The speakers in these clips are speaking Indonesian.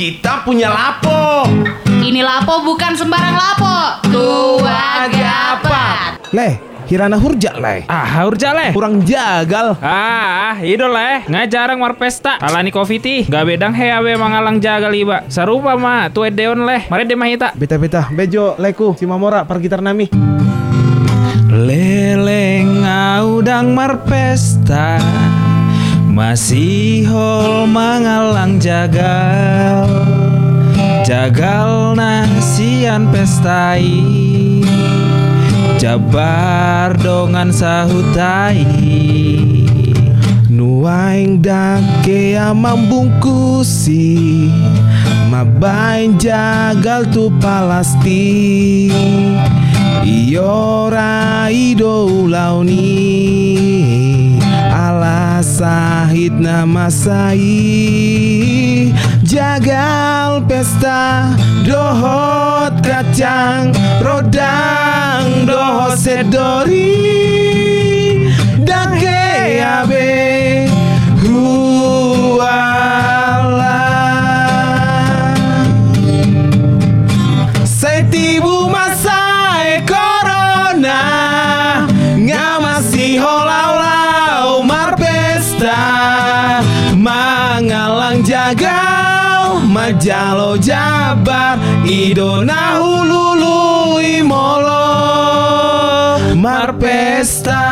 kita punya lapo. Ini lapo bukan sembarang lapo. Tua gapat. Leh, Hirana hurja leh. Ah, urja leh. Kurang jagal. Ah, idol leh. Nggak jarang war pesta. Alani kofiti. Gak bedang he abe mangalang jaga liba. Sarupa mah tuwe deon leh. Mari deh mahita. Beta-beta, bejo, leku, si Mamora, pergitar nami. Leleng udang marpesta Masih hol mangalang jagal Jagal nasian pestai. Jabar dongan sahutai. Nuaing dake mambungkusi Mabain jagal tu palasti. Iyo raido ulauni Ala sahid nama sai. Jagal pesta Dohot kacang Rodang dohot sedori. Dake abe Huala Saya tibu Mangalang jagal Majalo jabar Idona hululu imolo Marpesta.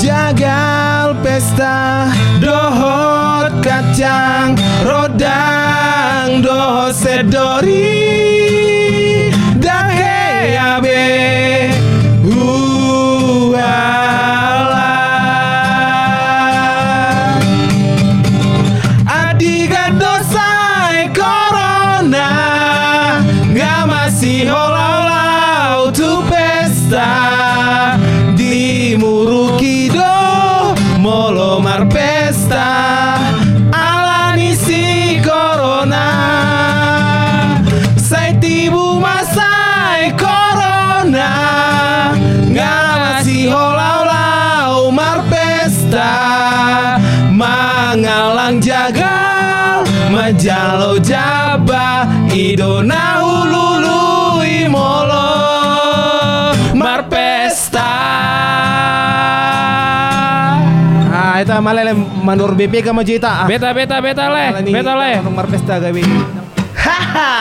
Jagal pesta Dohot kacang Rodang Dohot sedori Molomar pesta Alani si corona. Saya tibu masai corona. Nggak masih holau-lau mar pesta Mangalang jagal Majalo jaba Idona Ah, itu malah manur BP kamu cerita. Beta beta beta leh. Beta leh. Untuk Marpesta gawe. Haha,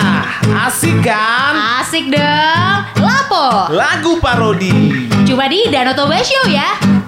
asik kan? Asik dong. Lapo. Lagu parodi. Cuma di Danau Toba Show ya.